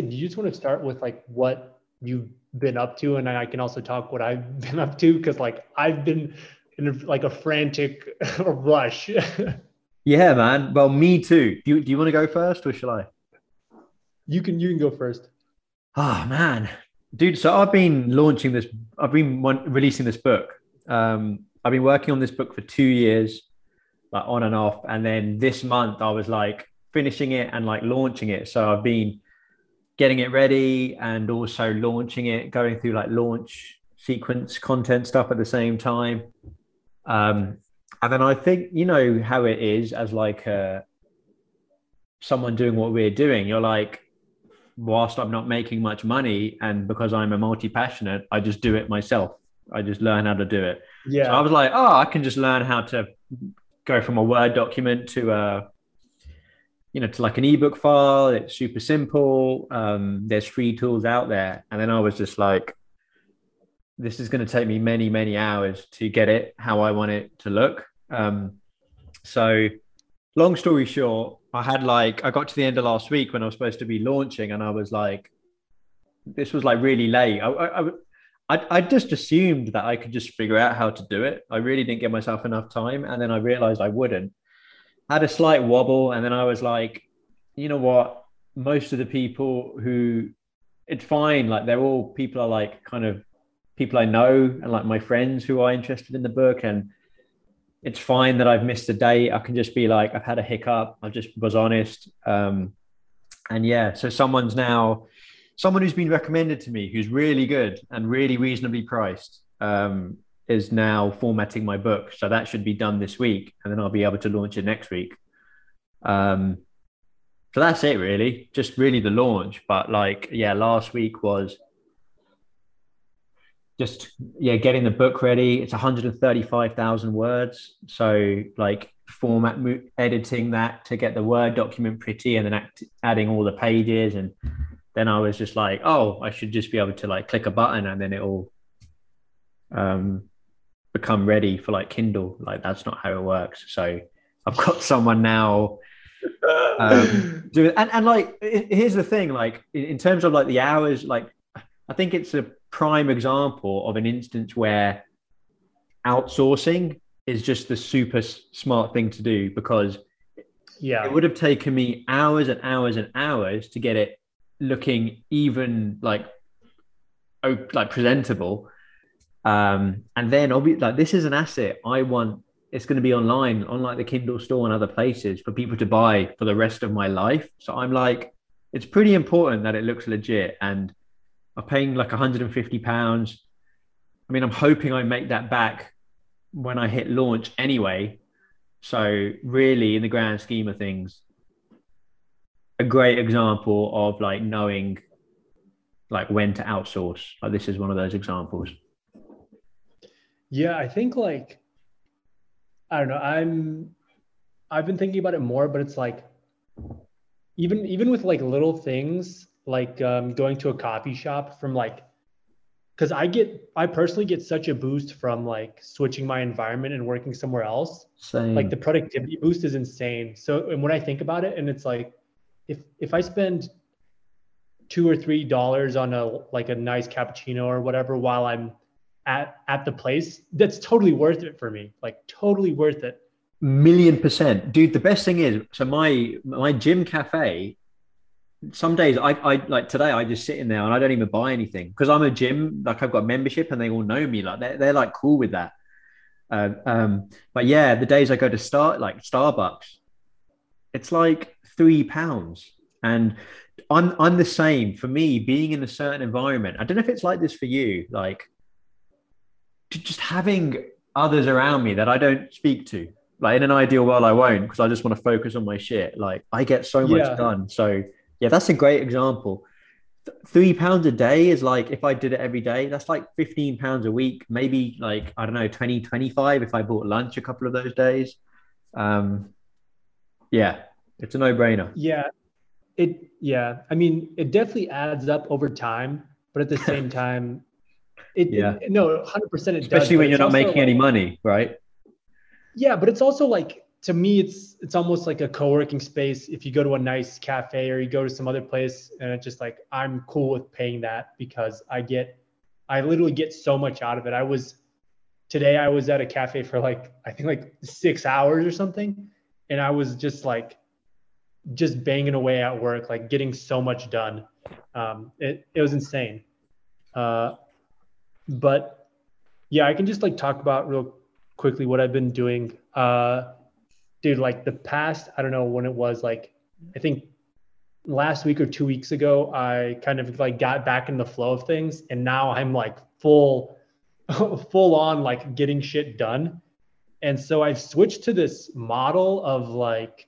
do you just want to start with like what you've been up to, and I can also talk what I've been up to because like I've been in a, like a frantic rush. yeah, man. Well, me too. Do you, do you want to go first, or shall I? You can you can go first. Oh man, dude. So I've been launching this. I've been releasing this book. Um, I've been working on this book for two years, like on and off. And then this month I was like finishing it and like launching it. So I've been getting it ready and also launching it, going through like launch sequence content stuff at the same time. Um, and then I think you know how it is as like uh, someone doing what we're doing. You're like, whilst I'm not making much money, and because I'm a multi passionate, I just do it myself. I just learn how to do it. Yeah. So I was like, oh, I can just learn how to go from a Word document to a, you know, to like an ebook file. It's super simple. Um, there's free tools out there. And then I was just like, this is going to take me many, many hours to get it how I want it to look. Um, so, long story short, I had like, I got to the end of last week when I was supposed to be launching, and I was like, this was like really late. I, I, I, I just assumed that I could just figure out how to do it. I really didn't give myself enough time. And then I realized I wouldn't. Had a slight wobble. And then I was like, you know what? Most of the people who it's fine. Like they're all people are like kind of people I know and like my friends who are interested in the book. And it's fine that I've missed a date. I can just be like, I've had a hiccup. I just was honest. Um, and yeah, so someone's now someone who's been recommended to me who's really good and really reasonably priced um, is now formatting my book. So that should be done this week, and then I'll be able to launch it next week. Um, so that's it, really. Just really the launch. But like, yeah, last week was just yeah getting the book ready. It's 135,000 words, so like format editing that to get the word document pretty, and then act, adding all the pages and then I was just like, oh, I should just be able to like click a button and then it'll um, become ready for like Kindle. Like that's not how it works. So I've got someone now um, do. And, and like, here's the thing, like in terms of like the hours, like I think it's a prime example of an instance where outsourcing is just the super smart thing to do because yeah, it would have taken me hours and hours and hours to get it looking even like like presentable um and then obviously like this is an asset i want it's going to be online on like the kindle store and other places for people to buy for the rest of my life so i'm like it's pretty important that it looks legit and i'm paying like 150 pounds i mean i'm hoping i make that back when i hit launch anyway so really in the grand scheme of things a great example of like knowing like when to outsource. Like this is one of those examples. Yeah, I think like I don't know. I'm I've been thinking about it more, but it's like even even with like little things like um, going to a coffee shop from like because I get I personally get such a boost from like switching my environment and working somewhere else. Same. Like the productivity boost is insane. So and when I think about it, and it's like if if I spend two or three dollars on a like a nice cappuccino or whatever while I'm at at the place, that's totally worth it for me. Like totally worth it. Million percent, dude. The best thing is, so my my gym cafe. Some days I, I like today I just sit in there and I don't even buy anything because I'm a gym like I've got membership and they all know me like they're, they're like cool with that. Uh, um, but yeah, the days I go to start like Starbucks, it's like three pounds. And I'm I'm the same. For me, being in a certain environment, I don't know if it's like this for you, like just having others around me that I don't speak to. Like in an ideal world, I won't because I just want to focus on my shit. Like I get so much yeah. done. So yeah, that's a great example. Three pounds a day is like if I did it every day, that's like 15 pounds a week, maybe like I don't know, 20, 25 if I bought lunch a couple of those days. Um, yeah, it's a no-brainer. Yeah. It yeah. I mean, it definitely adds up over time, but at the same time, it yeah. It, no, 100% it Especially does, when you're not making like, any money, right? Yeah, but it's also like to me it's it's almost like a co-working space if you go to a nice cafe or you go to some other place and it's just like i'm cool with paying that because i get i literally get so much out of it i was today i was at a cafe for like i think like six hours or something and i was just like just banging away at work like getting so much done um, it, it was insane uh, but yeah i can just like talk about real quickly what i've been doing uh, dude, like the past, I don't know when it was like, I think last week or two weeks ago, I kind of like got back in the flow of things. And now I'm like full, full on like getting shit done. And so I've switched to this model of like,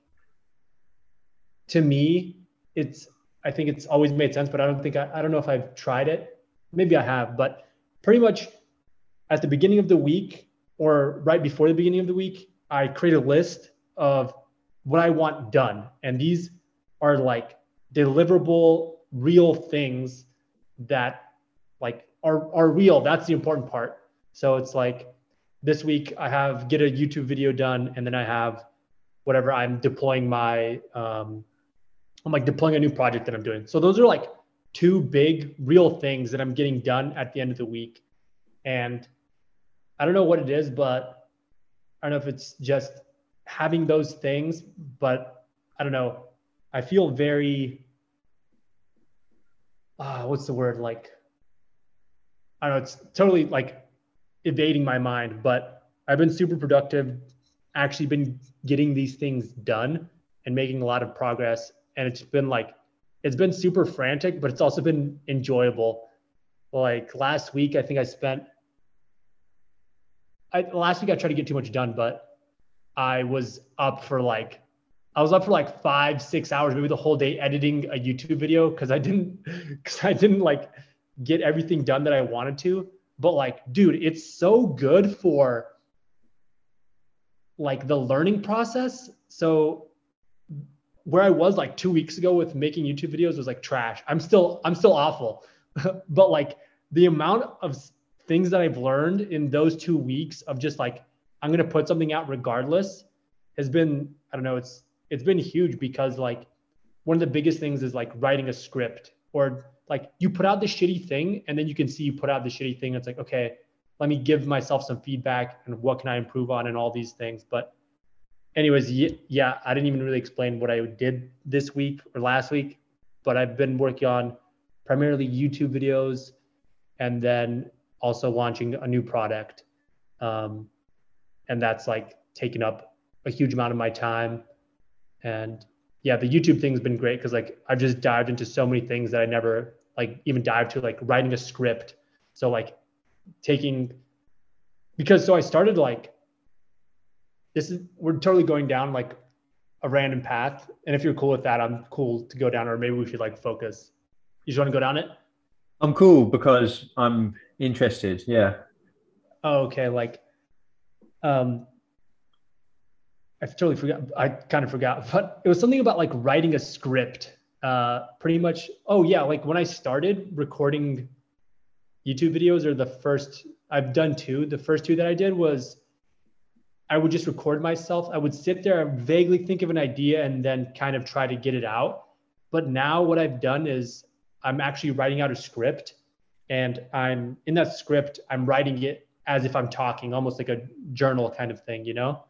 to me, it's, I think it's always made sense, but I don't think I, I don't know if I've tried it. Maybe I have, but pretty much at the beginning of the week or right before the beginning of the week, I create a list of what I want done. And these are like deliverable, real things that like are, are real. That's the important part. So it's like this week I have get a YouTube video done and then I have whatever I'm deploying my um, I'm like deploying a new project that I'm doing. So those are like two big real things that I'm getting done at the end of the week. And I don't know what it is, but I don't know if it's just having those things, but I don't know. I feel very, uh, what's the word? Like, I don't know. It's totally like evading my mind, but I've been super productive, actually been getting these things done and making a lot of progress. And it's been like, it's been super frantic, but it's also been enjoyable. Like last week, I think I spent, I, last week I tried to get too much done, but I was up for like I was up for like five, six hours, maybe the whole day editing a YouTube video because I didn't because I didn't like get everything done that I wanted to. But like, dude, it's so good for like the learning process. So where I was like two weeks ago with making YouTube videos was like trash. I'm still I'm still awful. but like the amount of things that I've learned in those two weeks of just like I'm to put something out regardless has been, I don't know, it's, it's been huge because like one of the biggest things is like writing a script or like you put out the shitty thing and then you can see you put out the shitty thing. It's like, okay, let me give myself some feedback and what can I improve on and all these things. But anyways, yeah, I didn't even really explain what I did this week or last week, but I've been working on primarily YouTube videos and then also launching a new product. Um, and that's like taken up a huge amount of my time and yeah the youtube thing's been great because like i've just dived into so many things that i never like even dived to like writing a script so like taking because so i started like this is we're totally going down like a random path and if you're cool with that i'm cool to go down or maybe we should like focus you just want to go down it i'm cool because i'm interested yeah oh, okay like um, I totally forgot. I kind of forgot, but it was something about like writing a script. Uh, pretty much. Oh yeah, like when I started recording YouTube videos, or the first I've done two. The first two that I did was I would just record myself. I would sit there and vaguely think of an idea and then kind of try to get it out. But now what I've done is I'm actually writing out a script, and I'm in that script. I'm writing it as if I'm talking, almost like a journal kind of thing, you know?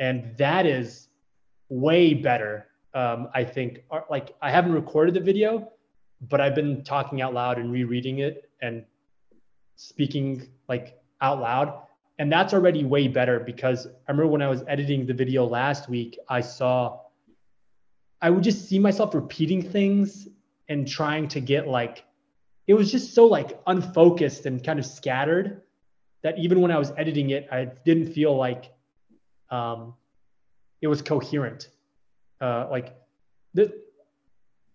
And that is way better. Um, I think, like, I haven't recorded the video, but I've been talking out loud and rereading it and speaking like out loud. And that's already way better because I remember when I was editing the video last week, I saw, I would just see myself repeating things and trying to get like, it was just so like unfocused and kind of scattered that even when I was editing it, I didn't feel like um, it was coherent. Uh, like the,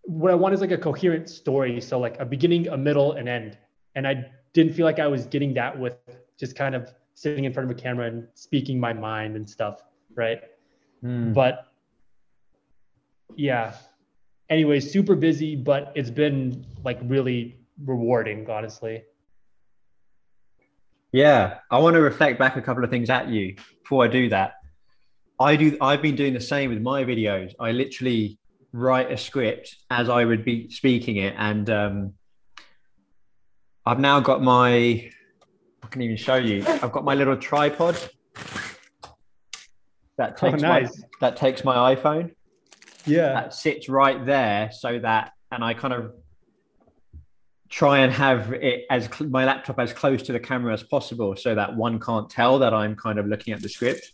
what I want is like a coherent story. So like a beginning, a middle, and end. And I didn't feel like I was getting that with just kind of sitting in front of a camera and speaking my mind and stuff, right? Mm. But yeah. Anyway, super busy, but it's been like really rewarding, honestly. Yeah, I want to reflect back a couple of things at you before I do that. I do. I've been doing the same with my videos. I literally write a script as I would be speaking it, and um, I've now got my. I can even show you. I've got my little tripod that Oh, takes nice. my that takes my iPhone. Yeah. That sits right there, so that and I kind of try and have it as cl- my laptop as close to the camera as possible, so that one can't tell that I'm kind of looking at the script.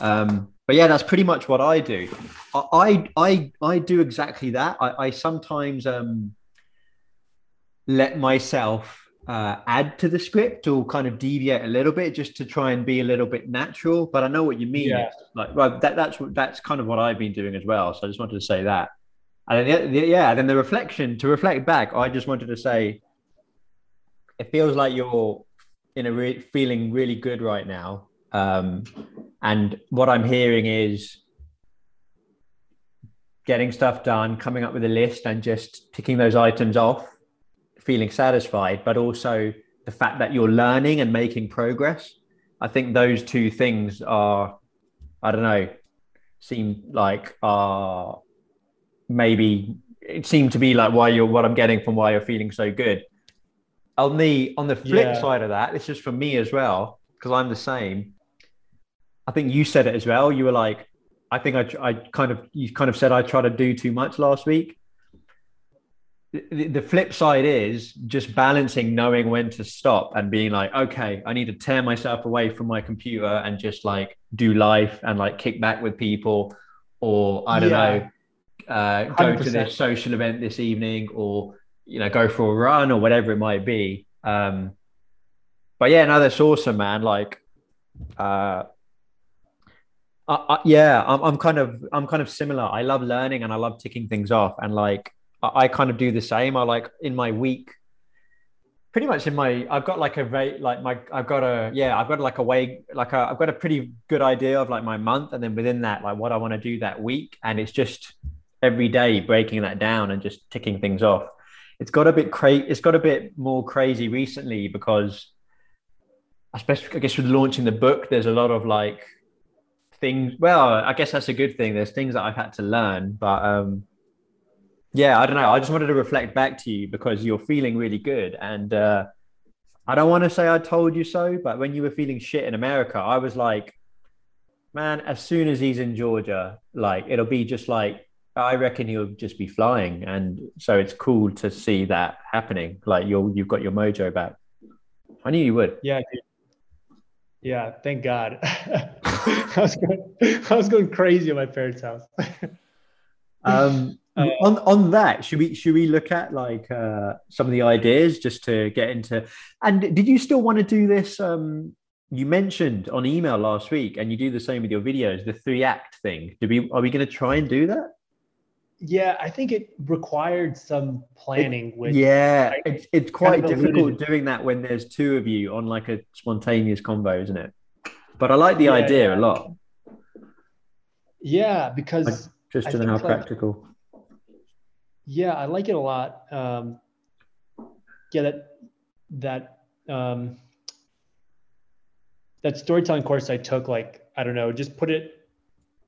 Um, but yeah, that's pretty much what I do. I I I, I do exactly that. I, I sometimes um, let myself uh, add to the script or kind of deviate a little bit just to try and be a little bit natural. But I know what you mean. Yeah. Like, well, that, that's that's kind of what I've been doing as well. So I just wanted to say that. And then, the, the- yeah, then the reflection to reflect back, I just wanted to say, it feels like you're in a re- feeling really good right now. Um, and what I'm hearing is getting stuff done, coming up with a list, and just ticking those items off, feeling satisfied, but also the fact that you're learning and making progress. I think those two things are, I don't know, seem like are maybe it seemed to be like why you're what I'm getting from why you're feeling so good. On the on the flip Yeah. side of that, this is for me as well because I'm the same. I think you said it as well. You were like, I think I, I kind of you kind of said I tried to do too much last week. The, the flip side is just balancing knowing when to stop and being like, okay, I need to tear myself away from my computer and just like do life and like kick back with people, or I don't Yeah. know, uh, go to 100%. this social event this evening, or you know, go for a run or whatever it might be. Um, but yeah, no, that's awesome, man. Like, uh, I, I, yeah, I'm, I'm kind of I'm kind of similar. I love learning and I love ticking things off, and like I, I kind of do the same. I like in my week, pretty much in my I've got like a very like my I've got a yeah I've got like a way like a, I've got a pretty good idea of like my month, and then within that like what I want to do that week, and it's just every day breaking that down and just ticking things off. It's got a bit crazy. It's got a bit more crazy recently because, especially I guess with launching the book, there's a lot of like things. Well, I guess that's a good thing. There's things that I've had to learn, but um, yeah, I don't know. I just wanted to reflect back to you because you're feeling really good, and uh, I don't want to say I told you so, but when you were feeling shit in America, I was like, man, as soon as he's in Georgia, like it'll be just like I reckon he'll just be flying, and so it's cool to see that happening. Like you're you've got your mojo back. I knew you would. Yeah. Yeah, thank God. I was going, I was going crazy at my parents' house. Um, Uh, on on that, should we should we look at like uh, some of the ideas just to get into? And did you still want to do this? Um, you mentioned on email last week, and you do the same with your videos, the three act thing. Do we are we going to try and do that? yeah, I think it required some planning. Which, yeah, like, it's it's quite of difficult doing that when there's two of you on like a spontaneous combo, isn't it? But I like the Yeah, idea yeah. a lot. yeah, because Just I to know how like, practical. Yeah, I like it a lot. Um, yeah, that that um, that storytelling course I took, like I don't know, just put it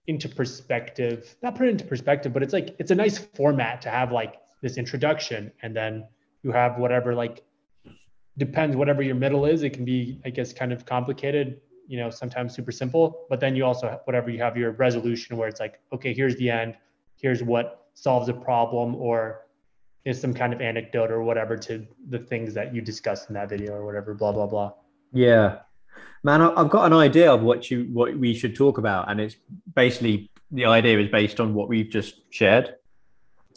into perspective. Not put it into perspective, but it's like it's a nice format to have like this introduction, and then you have whatever like depends whatever your middle is. It can be, I guess, kind of complicated. You know, sometimes super simple, but then you also have whatever you have your resolution where it's like, okay, here's the end. Here's what solves a problem or is some kind of anecdote or whatever to the things that you discussed in that video or whatever, blah, blah, blah. Yeah, man, I've got an idea of what you what we should talk about, and it's basically the idea is based on what we've just shared.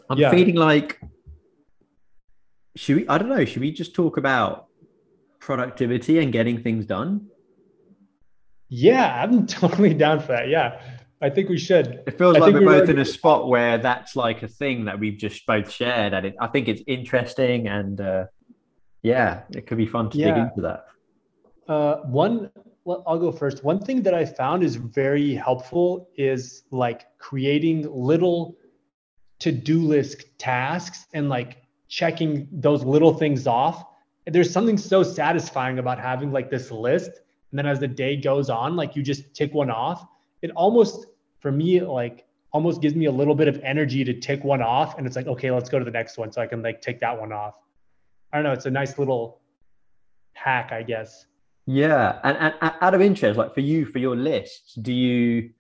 I'm Yeah. feeling like should we? I don't know. Should we just talk about productivity and getting things done? Yeah, I'm totally down for that. Yeah, I think we should. It feels I like we're we both in a spot where that's like a thing that we've just both shared, and it, I think it's interesting, and uh, yeah, it could be fun to dig into that. Uh, one, well, I'll go first. One thing that I found is very helpful is like creating little to-do list tasks and like checking those little things off. There's something so satisfying about having like this list, and then as the day goes on, like you just tick one off. It almost for me, like almost gives me a little bit of energy to tick one off. And it's like, okay, let's go to the next one. So I can like take that one off. I don't know. It's a nice little hack, I guess. Yeah. And, and out of interest, like for you, for your lists, do you,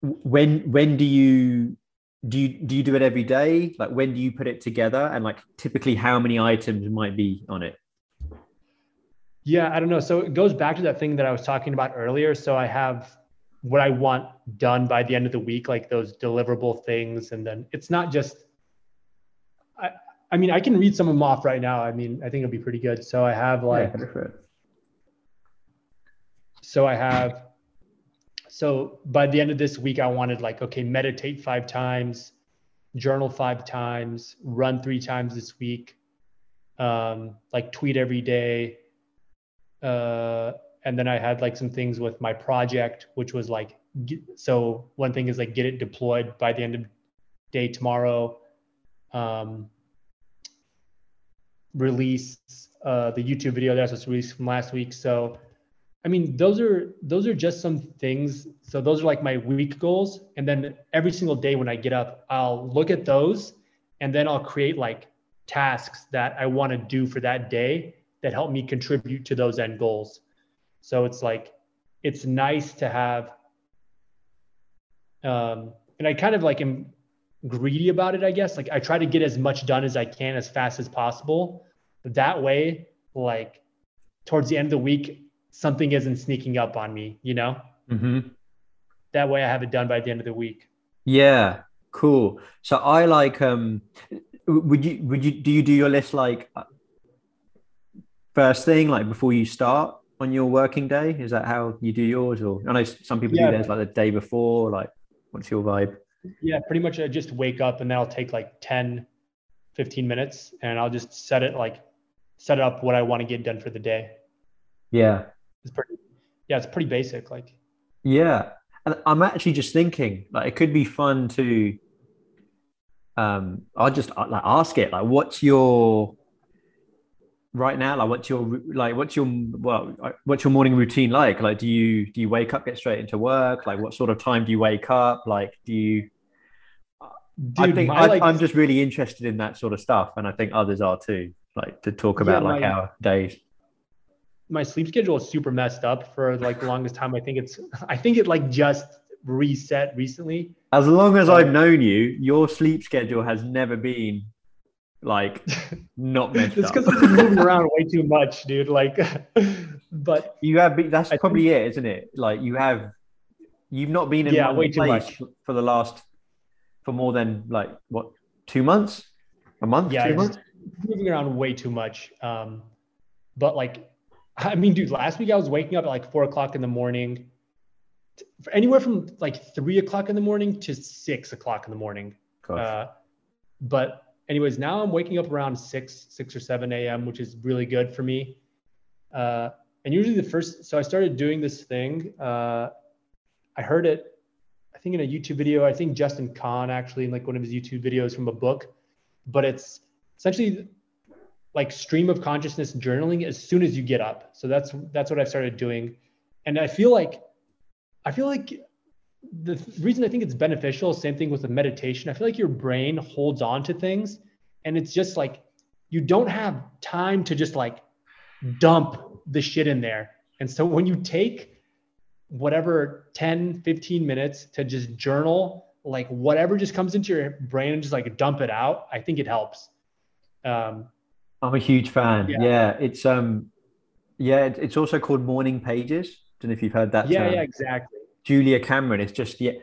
when, when do you, do you, do you do it every day? Like when do you put it together? And like typically how many items might be on it? Yeah, I don't know. So it goes back to that thing that I was talking about earlier. So I have what I want done by the end of the week, like those deliverable things. And then it's not just, I, I mean, I can read some of them off right now. I mean, I think it'll be pretty good. So I have like, yeah, so I have, so by the end of this week, I wanted like, okay, meditate five times, journal five times, run three times this week, um, like tweet every day, uh, and then I had like some things with my project, which was like, so one thing is like get it deployed by the end of day tomorrow. Um, release uh, the YouTube video that was released from last week. So, I mean, those are those are just some things. So those are like my week goals, and then every single day when I get up, I'll look at those, and then I'll create like tasks that I want to do for that day that help me contribute to those end goals. So it's like, it's nice to have, um, and I kind of like am greedy about it, I guess. Like I try to get as much done as I can as fast as possible. That way, like towards the end of the week, something isn't sneaking up on me, you know? Mm-hmm. That way I have it done by the end of the week. Yeah, cool. So I like, um, would you, would you, do you do your list like first thing, like before you start on your working day? Is that how you do yours? Or I know some people yeah. do theirs like the day before. Like, what's your vibe? Yeah, pretty much. I just wake up and then I'll take like 10, 15 minutes and I'll just set it like set up what I want to get done for the day. Yeah. It's pretty, yeah, it's pretty basic. Like, yeah. And I'm actually just thinking like it could be fun to, um, I'll just like ask it like, what's your, right now like what's your like what's your well what's your morning routine like like do you do you wake up get straight into work like what sort of time do you wake up like do you Dude, I think I, like, I'm just really interested in that sort of stuff, and I think others are too. Like to talk about yeah, like my, our days. My sleep schedule is super messed up for like the longest time. I think it's I think it like just reset recently. As long as I've known you, your sleep schedule has never been like not messed it's because I'm moving around way too much, dude. Like, but you have that's I probably think, it, isn't it? Like you have, you've not been in yeah, way too much for the last, for more than like what, two months, a month, yeah, two months, moving around way too much. Um, but like, I mean, dude, last week I was waking up at like four o'clock in the morning, anywhere from like three o'clock in the morning to six o'clock in the morning. Uh, but anyways, now I'm waking up around six, six or seven a.m., which is really good for me. Uh, and usually the first, so I started doing this thing. Uh, I heard it, I think in a YouTube video. I think Justin Kan actually in like one of his YouTube videos from a book, but it's essentially like stream of consciousness journaling as soon as you get up. So that's that's what I've started doing, and I feel like I feel like the reason I think it's beneficial, same thing with the meditation. I feel like your brain holds on to things and it's just like you don't have time to just like dump the shit in there. And so when you take whatever 10, 15 minutes to just journal, like whatever just comes into your brain and just like dump it out, I think it helps. Um, I'm a huge fan. Yeah. yeah it's um, yeah, it's also called Morning Pages. Don't know if you've heard that. Yeah, term. yeah, exactly. Julia Cameron is just yeah,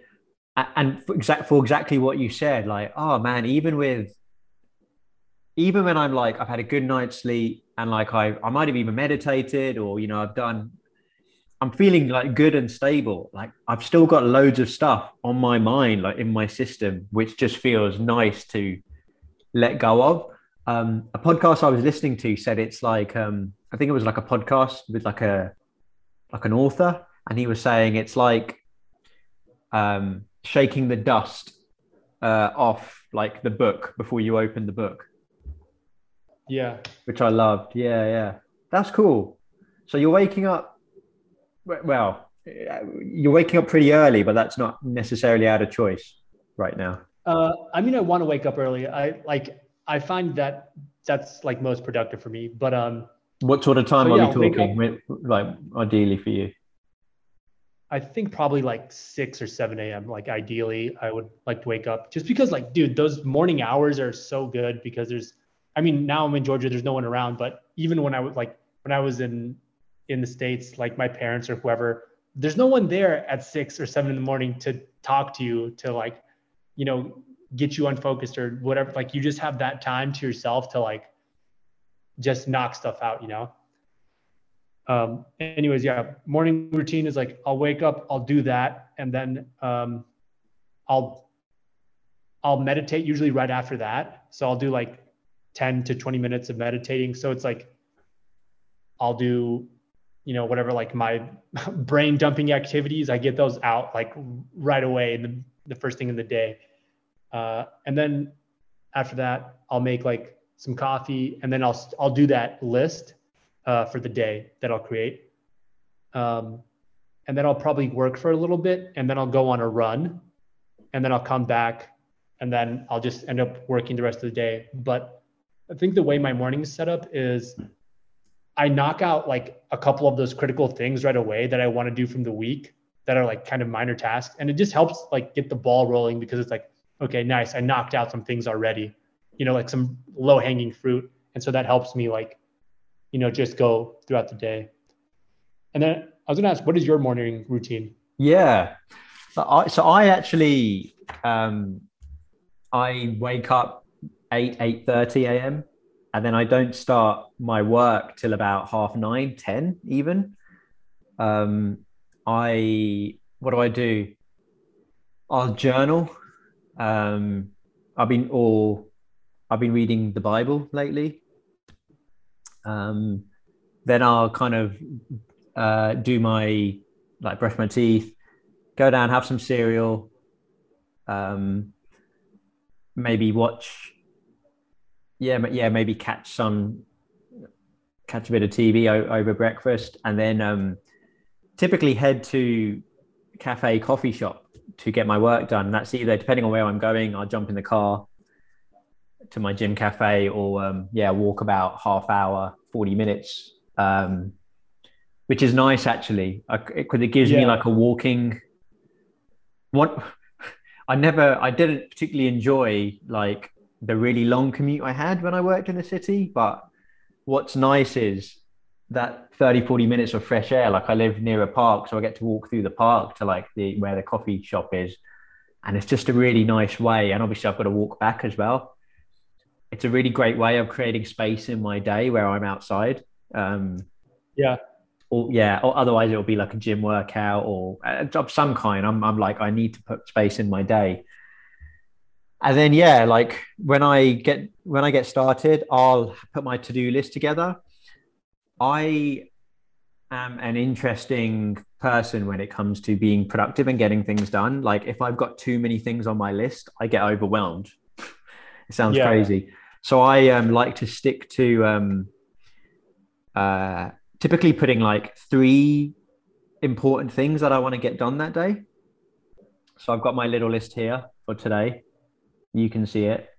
and for exact for exactly what you said, like oh man, even with even when I'm like I've had a good night's sleep and like I I might have even meditated or you know I've done I'm feeling like good and stable. Like I've still got loads of stuff on my mind, like in my system, which just feels nice to let go of. Um, a podcast I was listening to said it's like um, I think it was like a podcast with like a like an author, and he was saying it's like um, shaking the dust uh, off like the book before you open the book. Yeah, which I loved. Yeah, yeah, that's cool. So you're waking up. Well, you're waking up pretty early, but that's not necessarily out of choice right now. Uh, I mean, I want to wake up early. I like. I find that that's like most productive for me. But um, what sort of time are yeah, we talking? Like ideally for you? I think probably like six or seven a.m. Like ideally, I would like to wake up just because, like, dude, those morning hours are so good because there's. I mean, now I'm in Georgia. There's no one around, but even when I was like when I was in in the states, like my parents or whoever, there's no one there at six or seven in the morning to talk to you to like, you know, get you unfocused or whatever. Like you just have that time to yourself to like just knock stuff out, you know. Um, anyways, yeah, morning routine is like I'll wake up, I'll do that, and then um, I'll I'll meditate usually right after that. So I'll do like 10 to 20 minutes of meditating. So it's like I'll do, you know, whatever like my brain dumping activities, I get those out like right away in the, the first thing in the day. Uh, and then after that, I'll make like some coffee and then I'll, I'll do that list uh, for the day that I'll create. Um, and then I'll probably work for a little bit and then I'll go on a run and then I'll come back and then I'll just end up working the rest of the day. But I think the way my morning is set up is I knock out like a couple of those critical things right away that I want to do from the week that are like kind of minor tasks. And it just helps like get the ball rolling because it's like, okay, nice. I knocked out some things already, you know, like some low hanging fruit. And so that helps me like you know, just go throughout the day. And then I was going to ask, what is your morning routine? Yeah. So I, so I actually, um, I wake up 8, 8.30 a.m. And then I don't start my work till about half nine, 10 even. Um, I, what do I do? I'll journal. Um, I've been all, I've been reading the Bible lately. Um, then I'll kind of uh, do my like brush my teeth, go down, have some cereal, um, maybe watch. Yeah, yeah, maybe catch some, catch a bit of TV over breakfast, and then um, typically head to cafe coffee shop to get my work done. That's either depending on where I'm going, I'll jump in the car to my gym cafe or um, yeah walk about half hour 40 minutes um, which is nice actually. Because it gives yeah. me like a walking what i never i didn't particularly enjoy like the really long commute i had when i worked in the city but what's nice is that 30 40 minutes of fresh air. Like i live near a park so i get to walk through the park to like the where the coffee shop is and it's just a really nice way and obviously i've got to walk back as well it's a really great way of creating space in my day where I'm outside. Um, yeah. Or yeah, or otherwise it'll be like a gym workout or uh, of some kind. I'm I'm like I need to put space in my day. And then yeah, like when I get when I get started, I'll put my to-do list together. I am an interesting person when it comes to being productive and getting things done. Like if I've got too many things on my list, I get overwhelmed it sounds yeah. crazy. So I um, like to stick to um, uh, typically putting like three important things that I want to get done that day. So I've got my little list here for today. You can see it.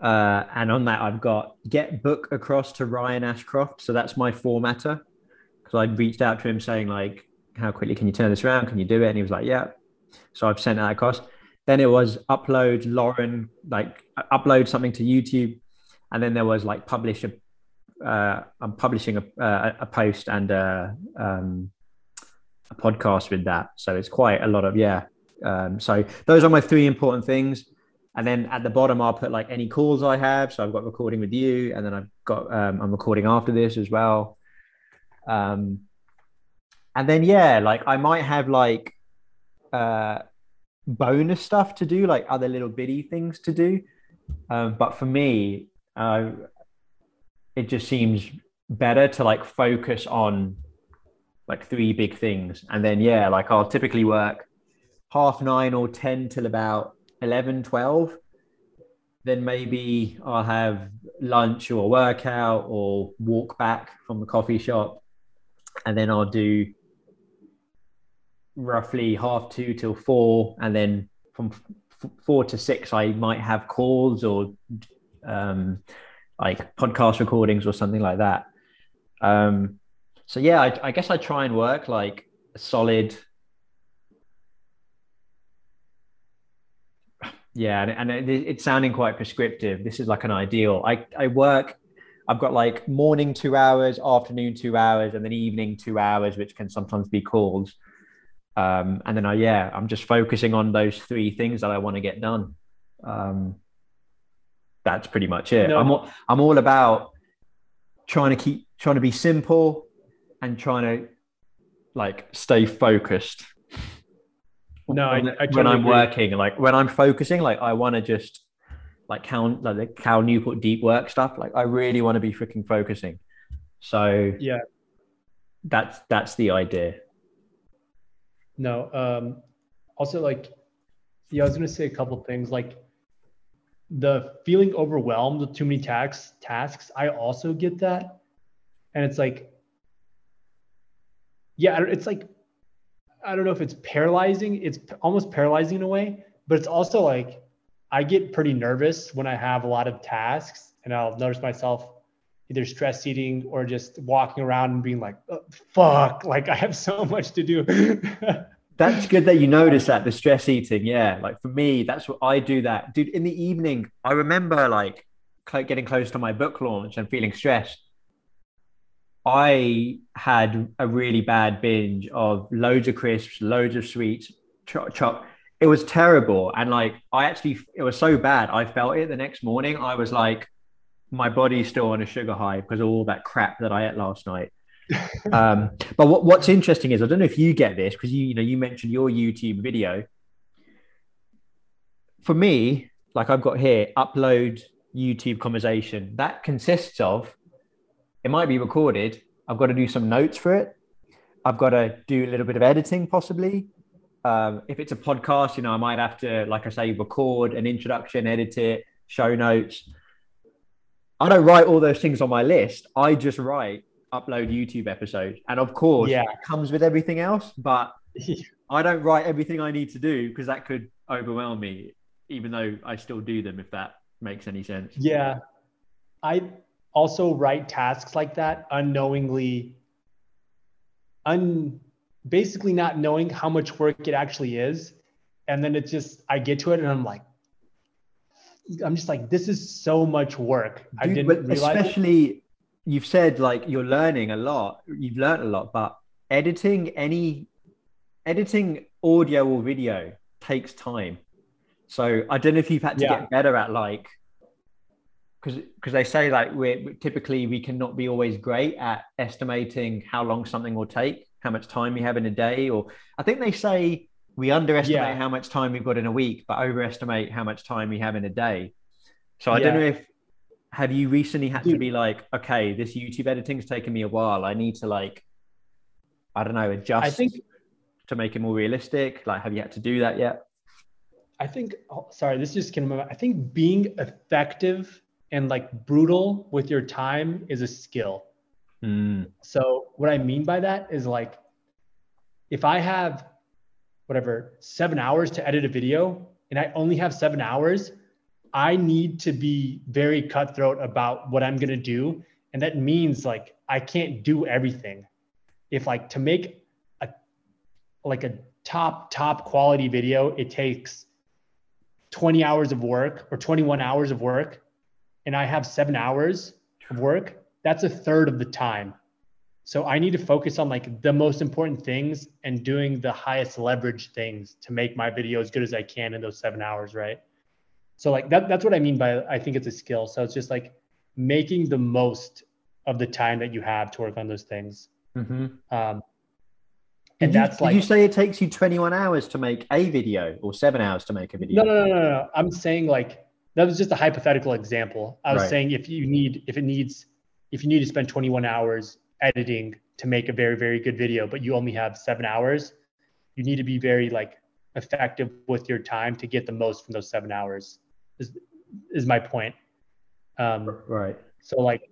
Uh, and on that, I've got get book across to Ryan Ashcroft. So that's my formatter because I reached out to him saying like, how quickly can you turn this around? Can you do it? And he was like, yeah. So I've sent that across. Then it was upload Lauren, like upload something to YouTube, and then there was like publish a. Uh, I'm publishing a, uh, a post and a, um, a podcast with that, so it's quite a lot of yeah. Um, so those are my three important things. And then at the bottom, I'll put like any calls I have. So I've got recording with you, and then I've got um, I'm recording after this as well. Um, and then yeah, like I might have like uh, bonus stuff to do, like other little bitty things to do. Um, but for me, uh, it just seems better to like focus on like three big things. And then, yeah, like I'll typically work half nine or 10 till about 11, 12. Then maybe I'll have lunch or workout or walk back from the coffee shop. And then I'll do roughly half two till four, and then from f- four to six, I might have calls or um, like podcast recordings or something like that. Um, so yeah, I, I guess I try and work like a solid. Yeah, and, and it, it's sounding quite prescriptive. This is like an ideal. I, I work I've got like morning two hours, afternoon two hours, and then evening two hours, which can sometimes be calls. Um, and then I, yeah, I'm just focusing on those three things that I want to get done. Um, that's pretty much it. No. I'm all, I'm all about trying to keep trying to be simple and trying to like stay focused. No, when, I, I when I'm agree. working, like when I'm focusing, like I want to just like Cal, like the Cal Newport deep work stuff. Like I really want to be freaking focusing. So yeah, that's that's the idea. No, um, also like, yeah, I was gonna say a couple things like the feeling overwhelmed with too many tasks. Tasks, I also get that, and it's like, yeah, it's like, I don't know if it's paralyzing. It's almost paralyzing in a way, but it's also like I get pretty nervous when I have a lot of tasks and I'll notice myself either stress eating or just walking around and being like, oh, fuck, like I have so much to do. that's good that you notice that the stress eating. Yeah. Like for me, that's what I do that. Dude, in the evening, I remember like getting close to my book launch and feeling stressed. I had a really bad binge of loads of crisps, loads of sweets, chop, chop it was terrible. And like, I actually, it was so bad. I felt it the next morning. I was like, my body's still on a sugar high because of all that crap that I ate last night. um, but what, what's interesting is I don't know if you get this because you, you know, you mentioned your YouTube video. For me, like I've got here, upload YouTube conversation that consists of it might be recorded. I've got to do some notes for it. I've got to do a little bit of editing, possibly. Um, if it's a podcast, you know, I might have to, like I say, record an introduction, edit it, show notes. I don't write all those things on my list. I just write upload YouTube episodes. And of course, yeah. it comes with everything else, but I don't write everything I need to do because that could overwhelm me, even though I still do them, if that makes any sense. Yeah. I also write tasks like that unknowingly, un basically not knowing how much work it actually is. And then it's just, I get to it and I'm like, I'm just like, this is so much work. Dude, I didn't realize. Especially, you've said like you're learning a lot. You've learned a lot, but editing any, editing audio or video takes time. So I don't know if you've had to yeah. get better at like, because because they say like we're typically we cannot be always great at estimating how long something will take how much time we have in a day, or I think they say we underestimate yeah. how much time we've got in a week, but overestimate how much time we have in a day. So I yeah. don't know if have you recently had Dude. to be like, okay, this YouTube editing's taken me a while. I need to like, I don't know, adjust. I think to make it more realistic. Like, have you had to do that yet? I think. Oh, sorry, this just came. I think being effective and like brutal with your time is a skill. Mm. So what I mean by that is like, if I have whatever seven hours to edit a video and I only have seven hours, I need to be very cutthroat about what I'm gonna do. And that means like I can't do everything. If like to make a like a top, top quality video, it takes 20 hours of work or 21 hours of work, and I have seven hours of work, that's a third of the time. So I need to focus on like the most important things and doing the highest leverage things to make my video as good as I can in those seven hours, right? So like that that's what I mean by I think it's a skill. So it's just like making the most of the time that you have to work on those things. Mm-hmm. Um, and did that's you, like. Did you say it takes you 21 hours to make a video or seven hours to make a video? No, no, no, no, no. I'm saying like that was just a hypothetical example. I was right. saying if you need if it needs if you need to spend 21 hours editing to make a very very good video but you only have seven hours you need to be very like effective with your time to get the most from those seven hours is is my point. Um, right. so like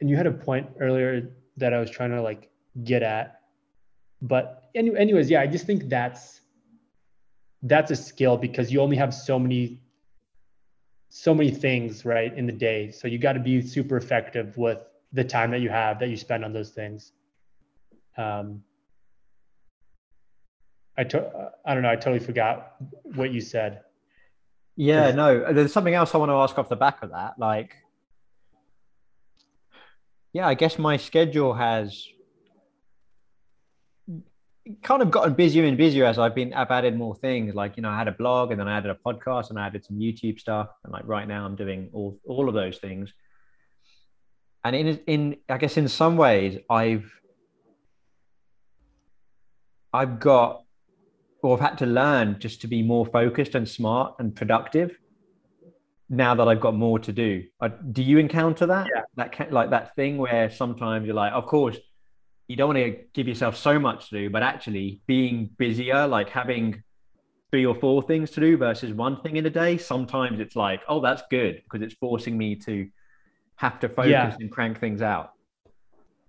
and you had a point earlier that i was trying to like get at but any, anyways, yeah, I just think that's that's a skill because you only have so many so many things right in the day. So you got to be super effective with the time that you have that you spend on those things um i to- i don't know i totally forgot what you said yeah no there's something else i want to ask off the back of that like yeah i guess my schedule has kind of gotten busier and busier as I've been I've added more things. Like, you know, I had a blog and then I added a podcast and I added some YouTube stuff. And like right now I'm doing all all of those things. And in in I guess in some ways I've I've got or I've had to learn just to be more focused and smart and productive now that I've got more to do. do you encounter that? Yeah. That like that thing where sometimes you're like, of course, you don't want to give yourself so much to do, but actually being busier, like having three or four things to do versus one thing in a day, sometimes it's like, oh, that's good because it's forcing me to have to focus yeah. and crank things out.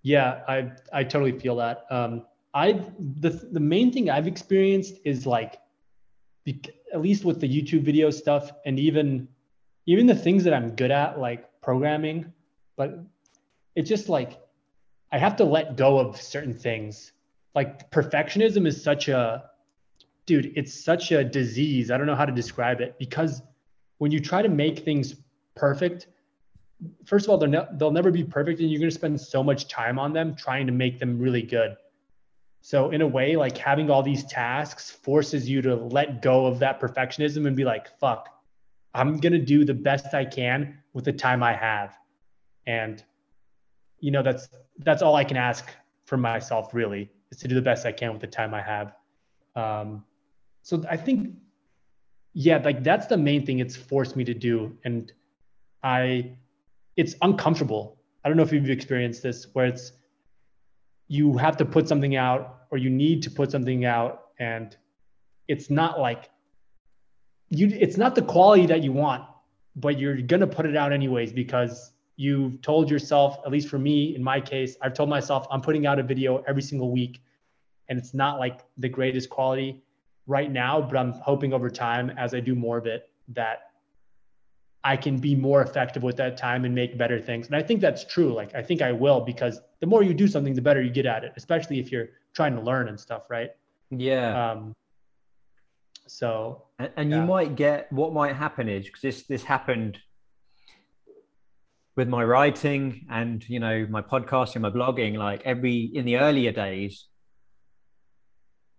Yeah, I I totally feel that. Um, I the the main thing I've experienced is like, at least with the YouTube video stuff, and even even the things that I'm good at, like programming, but it's just like I have to let go of certain things. Like perfectionism is such a dude, it's such a disease. I don't know how to describe it because when you try to make things perfect, first of all, they're ne- they'll never be perfect and you're going to spend so much time on them trying to make them really good. So in a way, like having all these tasks forces you to let go of that perfectionism and be like, fuck, I'm going to do the best I can with the time I have. And you know, that's that's all I can ask for myself really is to do the best I can with the time I have. Um, so I think, yeah, like that's the main thing it's forced me to do. And I, it's uncomfortable. I don't know if you've experienced this where it's, you have to put something out or you need to put something out and it's not like you, it's not the quality that you want, but you're going to put it out anyways because you've told yourself, at least for me, in my case, I've told myself I'm putting out a video every single week and it's not like the greatest quality right now, but I'm hoping over time as I do more of it that I can be more effective with that time and make better things. And I think that's true. Like I think I will because the more you do something, the better you get at it, especially if you're trying to learn and stuff, right? Yeah. Um, so and, and yeah. you might get what might happen is because this this happened with my writing and you know my podcasting my blogging like every in the earlier days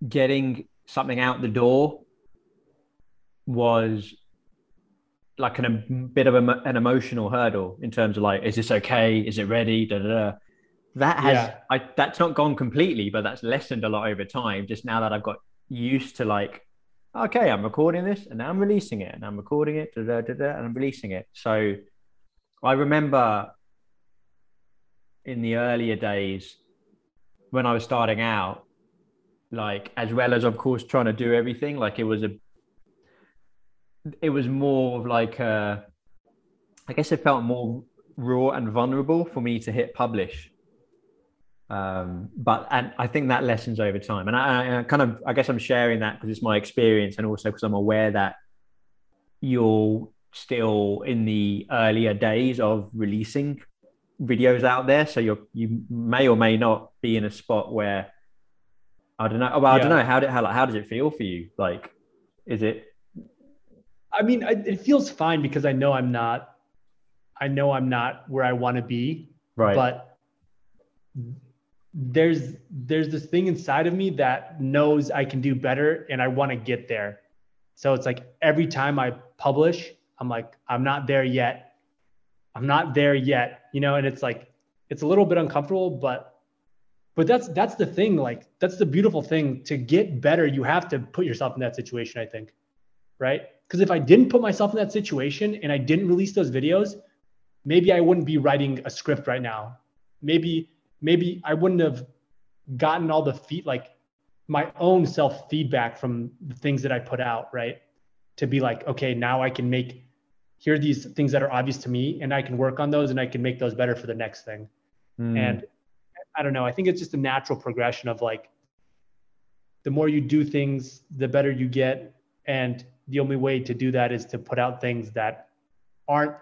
getting something out the door was like an, a bit of a, an emotional hurdle in terms of like is this okay is it ready da, da, da. that has yeah. I, that's not gone completely but that's lessened a lot over time just now that i've got used to like okay i'm recording this and now i'm releasing it and i'm recording it da, da, da, da, and i'm releasing it so I remember in the earlier days when I was starting out, like as well as of course trying to do everything, like it was a it was more of like a I guess it felt more raw and vulnerable for me to hit publish. Um, but and I think that lessens over time, and I, I kind of I guess I'm sharing that because it's my experience, and also because I'm aware that you're still in the earlier days of releasing videos out there. So you you may or may not be in a spot where I don't know. Well, I yeah. don't know how did how like, how does it feel for you? Like, is it? I mean, I, it feels fine because I know I'm not. I know I'm not where I want to be. Right. But there's there's this thing inside of me that knows I can do better and I want to get there. So it's like every time I publish, I'm like, I'm not there yet. I'm not there yet, you know, and it's like, it's a little bit uncomfortable, but, but that's, that's the thing. Like, that's the beautiful thing to get better. You have to put yourself in that situation, I think. Right. Cause if I didn't put myself in that situation and I didn't release those videos, maybe I wouldn't be writing a script right now. Maybe, maybe I wouldn't have gotten all the feet, like my own self feedback from the things that I put out. Right. To be like, okay, now I can make here are these things that are obvious to me and i can work on those and i can make those better for the next thing mm. and i don't know i think it's just a natural progression of like the more you do things, the better you get. And the only way to do that is to put out things that aren't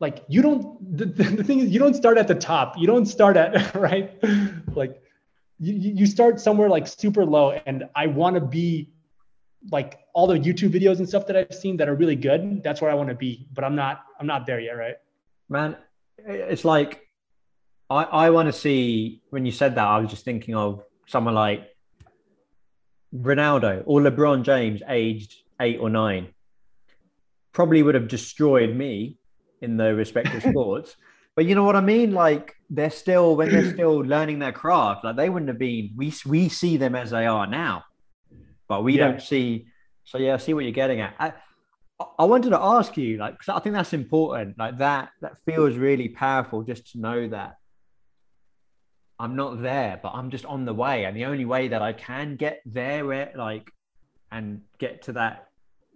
like you don't the, the thing is you don't start at the top. You don't start at right? Like you, you start somewhere like super low. And i want to be like all the youtube videos and stuff that i've seen that are really good that's where i want to be. But i'm not i'm not there yet right? Man it's like i i want to see when you said that i was just thinking of someone like ronaldo or lebron james aged eight or nine probably would have destroyed me in their respective sports. But you know what I mean? Like they're still when they're still learning their craft, like they wouldn't have been. We we see them as they are now, but we yeah. don't see. So yeah, I see what you're getting at. I, I wanted to ask you, like, because I think that's important. Like that, that feels really powerful just to know that I'm not there, but I'm just on the way. And the only way that I can get there, where, like, and get to that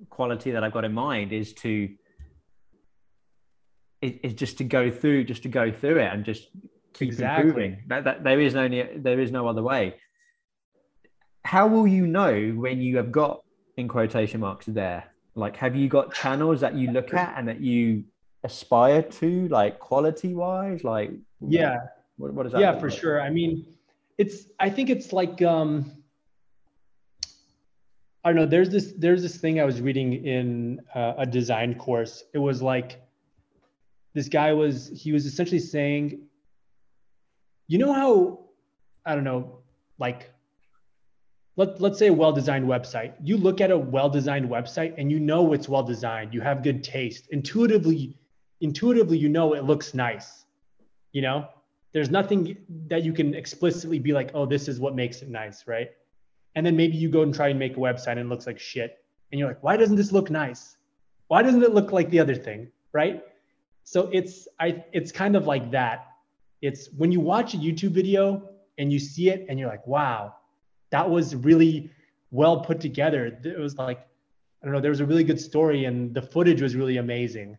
quality that I've got in mind is to is just to go through, just to go through it and just keep exactly. improving. That, that there is no there is no other way. How will you know when you have got in quotation marks there? Like, have you got channels that you look at and that you aspire to, like quality wise? Like, yeah, what, what is that? Yeah, for like? sure. I mean, it's. I think it's like um, I don't know. There's this. There's this thing I was reading in uh, a design course. It was like this guy was he was essentially saying you know how i don't know like let, let's say a well-designed website you look at a well-designed website and you know it's well designed you have good taste intuitively intuitively you know it looks nice you know there's nothing that you can explicitly be like oh this is what makes it nice right and then maybe you go and try and make a website and it looks like shit and you're like why doesn't this look nice why doesn't it look like the other thing right so it's I it's kind of like that. It's when you watch a YouTube video and you see it and you're like, wow, that was really well put together. It was like, I don't know, there was a really good story and the footage was really amazing.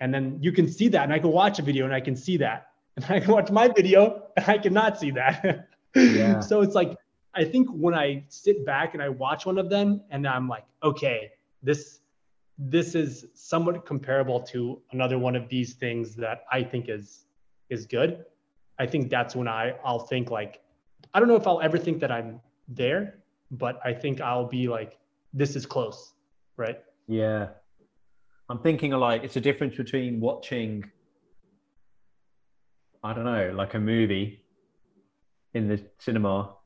And then you can see that, and I can watch a video and I can see that, and I can watch my video and I cannot see that. Yeah. so it's like I think when I sit back and I watch one of them, and I'm like, okay, this this is somewhat comparable to another one of these things that I think is is good. I think that's when I I'll think like I don't know if I'll ever think that I'm there, but I think I'll be like this is close, right? Yeah. I'm thinking like it's a difference between watching I don't know, like a movie in the cinema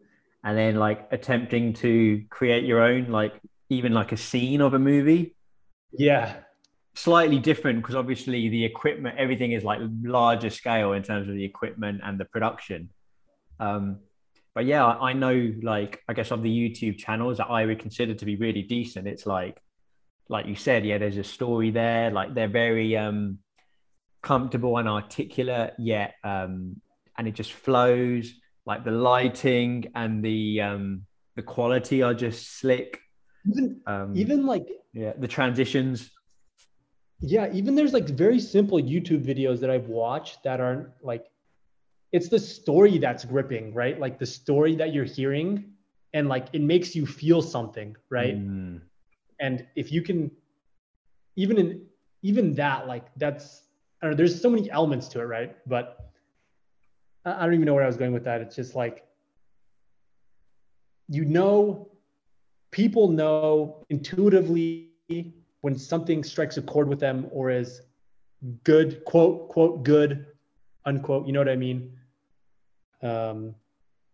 and then like attempting to create your own like even like a scene of a movie yeah. Slightly different because obviously the equipment, everything is like larger scale in terms of the equipment and the production. Um, but yeah, I know like I guess of the YouTube channels that I would consider to be really decent. It's like, like you said, yeah, there's a story there. Like they're very um, comfortable and articulate, yet um, and it just flows. Like the lighting and the um, the quality are just slick. Even um, even like yeah the transitions yeah even there's like very simple youtube videos that i've watched that aren't like it's the story that's gripping right like the story that you're hearing and like it makes you feel something right mm. and if you can even in even that like that's I don't know, there's so many elements to it right but i don't even know where i was going with that it's just like you know people know intuitively when something strikes a chord with them or is good, quote, quote, good, unquote, you know what I mean? Um,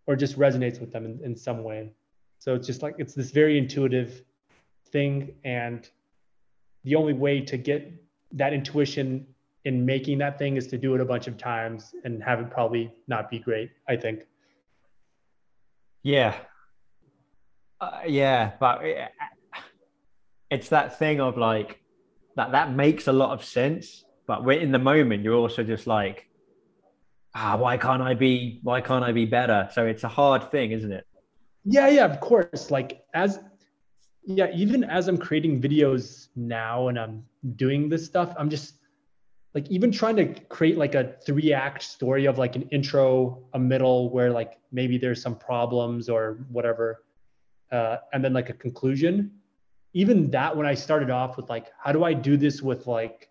or just resonates with them in, in some way. So it's just like, it's this very intuitive thing. And the only way to get that intuition in making that thing is to do it a bunch of times and have it probably not be great, I think. Yeah, uh, yeah, but it, it's that thing of like that that makes a lot of sense, but we're in the moment. You're also just like, ah, why can't I be? Why can't I be better? So it's a hard thing, isn't it? Yeah, yeah, of course. Like as yeah, even as I'm creating videos now and I'm doing this stuff, I'm just like even trying to create like a three act story of like an intro, a middle where like maybe there's some problems or whatever uh, and then like a conclusion. Even that, when I started off with like, how do I do this with like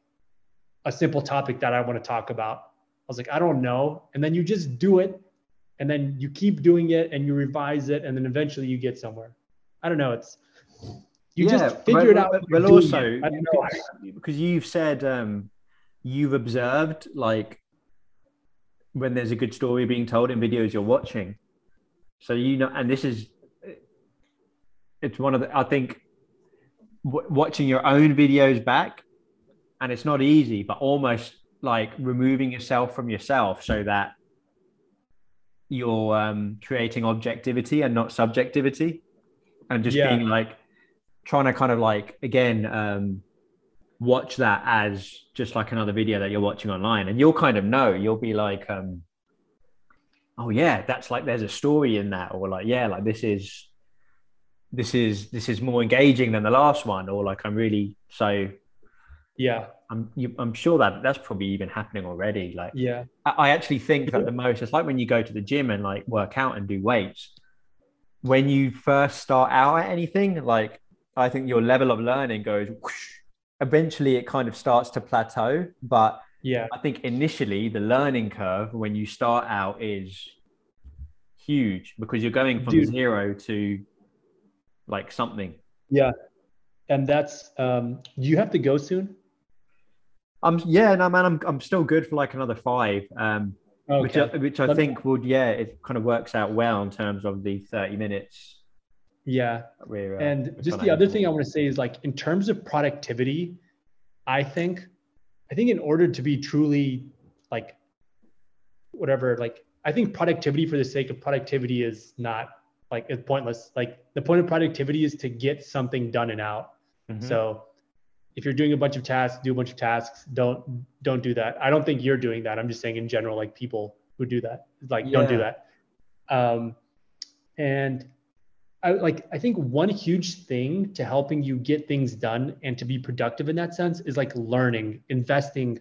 a simple topic that I want to talk about? I was like, I don't know. And then you just do it, and then you keep doing it, and you revise it, and then eventually you get somewhere. I don't know. It's you yeah, just figure it out. But also, because, because you've said um, you've observed like when there's a good story being told in videos you're watching. So you know, and this is it's one of the I think w- watching your own videos back, and it's not easy, but almost like removing yourself from yourself so that you're um, creating objectivity and not subjectivity, and just yeah. being like trying to kind of like again um, watch that as just like another video that you're watching online and you'll kind of know. You'll be like um oh yeah that's like there's a story in that or like yeah like this is this is this is more engaging than the last one or like i'm really so yeah. I'm you, i'm sure that that's probably even happening already like yeah. I, I actually think that the most it's like when you go to the gym and like work out and do weights. When you first start out at anything like i think your level of learning goes whoosh, eventually it kind of starts to plateau. But yeah, I think initially the learning curve when you start out is huge because you're going from Dude. zero to like something. Yeah. And that's um you have to go soon? I'm yeah, no man, I'm I'm still good for like another five. Um okay. which I, which I Let think me... would yeah, it kind of works out well in terms of the 30 minutes yeah. uh, and just the other thing I want to say is like in terms of productivity, I think I think in order to be truly like whatever, like I think productivity for the sake of productivity is not like it's pointless. Like the point of productivity is to get something done and out. Mm-hmm. So if you're doing a bunch of tasks, do a bunch of tasks. Don't don't do that. I don't think you're doing that. I'm just saying in general, like people who do that, like yeah. don't do that. Um, and I like I think one huge thing to helping you get things done and to be productive in that sense is like learning, investing,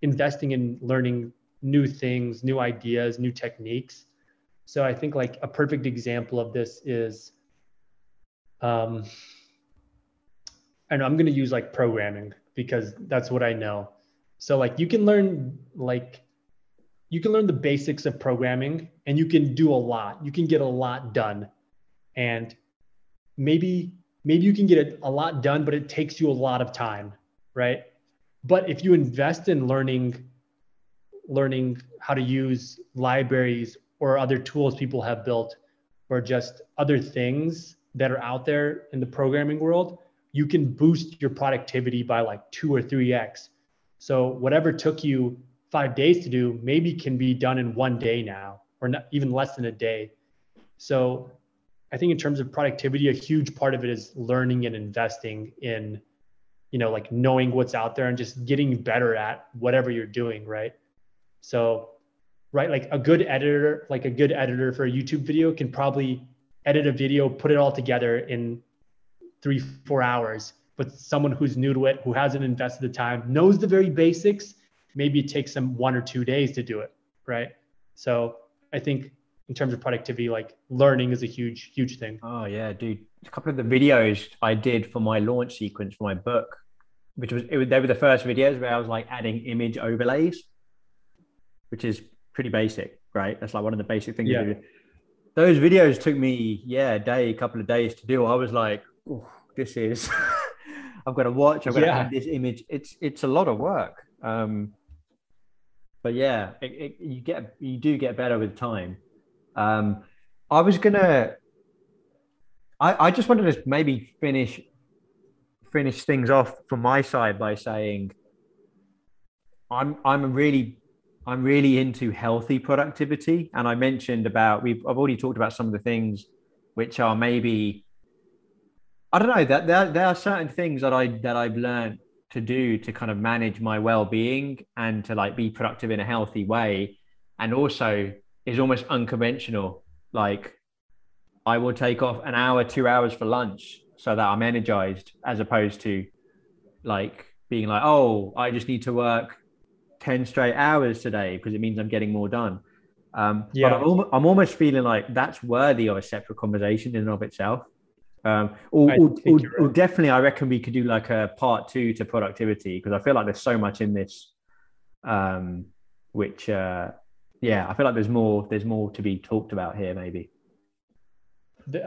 investing in learning new things, new ideas, new techniques. So I think like a perfect example of this is um and I'm going to use like programming because that's what I know. So like you can learn like you can learn the basics of programming and you can do a lot. You can get a lot done and maybe maybe you can get a, lot done but it takes you a lot of time right? But if you invest in learning learning how to use libraries or other tools people have built or just other things that are out there in the programming world you can boost your productivity by like 2 or 3x so whatever took you 5 days to do maybe can be done in 1 day now or not, even less than a day. So I think in terms of productivity, a huge part of it is learning and investing in, you know, like knowing what's out there and just getting better at whatever you're doing, right? So, right, like a good editor, like a good editor for a YouTube video can probably edit a video, put it all together in three, four hours. But someone who's new to it, who hasn't invested the time, knows the very basics, maybe it takes them one or two days to do it, right? So I think in terms of productivity, like learning is a huge, huge thing. Oh yeah, dude. A couple of the videos I did for my launch sequence for my book, which was, it was they were the first videos where I was like adding image overlays, which is pretty basic, right? That's like one of the basic things. Yeah. Those videos took me, yeah, a day, a couple of days to do. I was like, oh, this is I've got to watch, I've got yeah. to add this image. It's it's a lot of work. Um but yeah, it, it, you get you do get better with time. Um, I was gonna. I, I just wanted to maybe finish finish things off from my side by saying I'm I'm really I'm really into healthy productivity, and I mentioned about we've I've already talked about some of the things which are maybe I don't know that there, there are certain things that I that I've learned to do to kind of manage my well-being and to like be productive in a healthy way and also is almost unconventional. Like I will take off an hour, two hours for lunch so that I'm energized, as opposed to like being like, oh, I just need to work 10 straight hours today because it means I'm getting more done. Um, yeah. But I'm, I'm almost feeling like that's worthy of a separate conversation in and of itself. Um, or, or, or, you're or definitely, I reckon we could do like a part two to productivity because I feel like there's so much in this, um, which uh, yeah, I feel like there's more there's more to be talked about here. Maybe.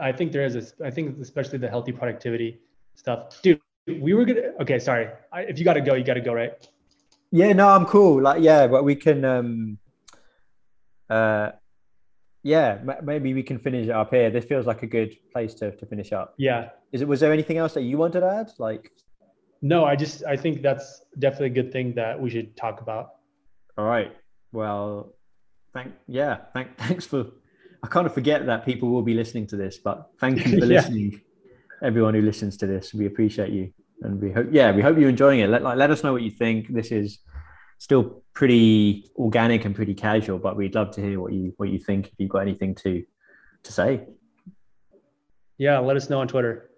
I think there is. A, I think especially the healthy productivity stuff, dude. We were gonna. Okay, sorry. I, if you got to go, you got to go, right? Yeah, no, I'm cool. Like, yeah, but we can, um, uh, yeah, maybe we can finish it up here. This feels like a good place to, to finish up. Yeah. Is it? Was there anything else that you wanted to add? Like, No, I just I think that's definitely a good thing that we should talk about. all right, well, thank, yeah, thank, thanks for. I kind of forget that people will be listening to this, but thank you for Yeah. listening, everyone who listens to this. We appreciate you, and we hope, yeah, we hope you're enjoying it. Let like, let us know what you think. This is still pretty organic and pretty casual, but we'd love to hear what you what you think. If you've got anything to to say. Yeah, let us know on Twitter.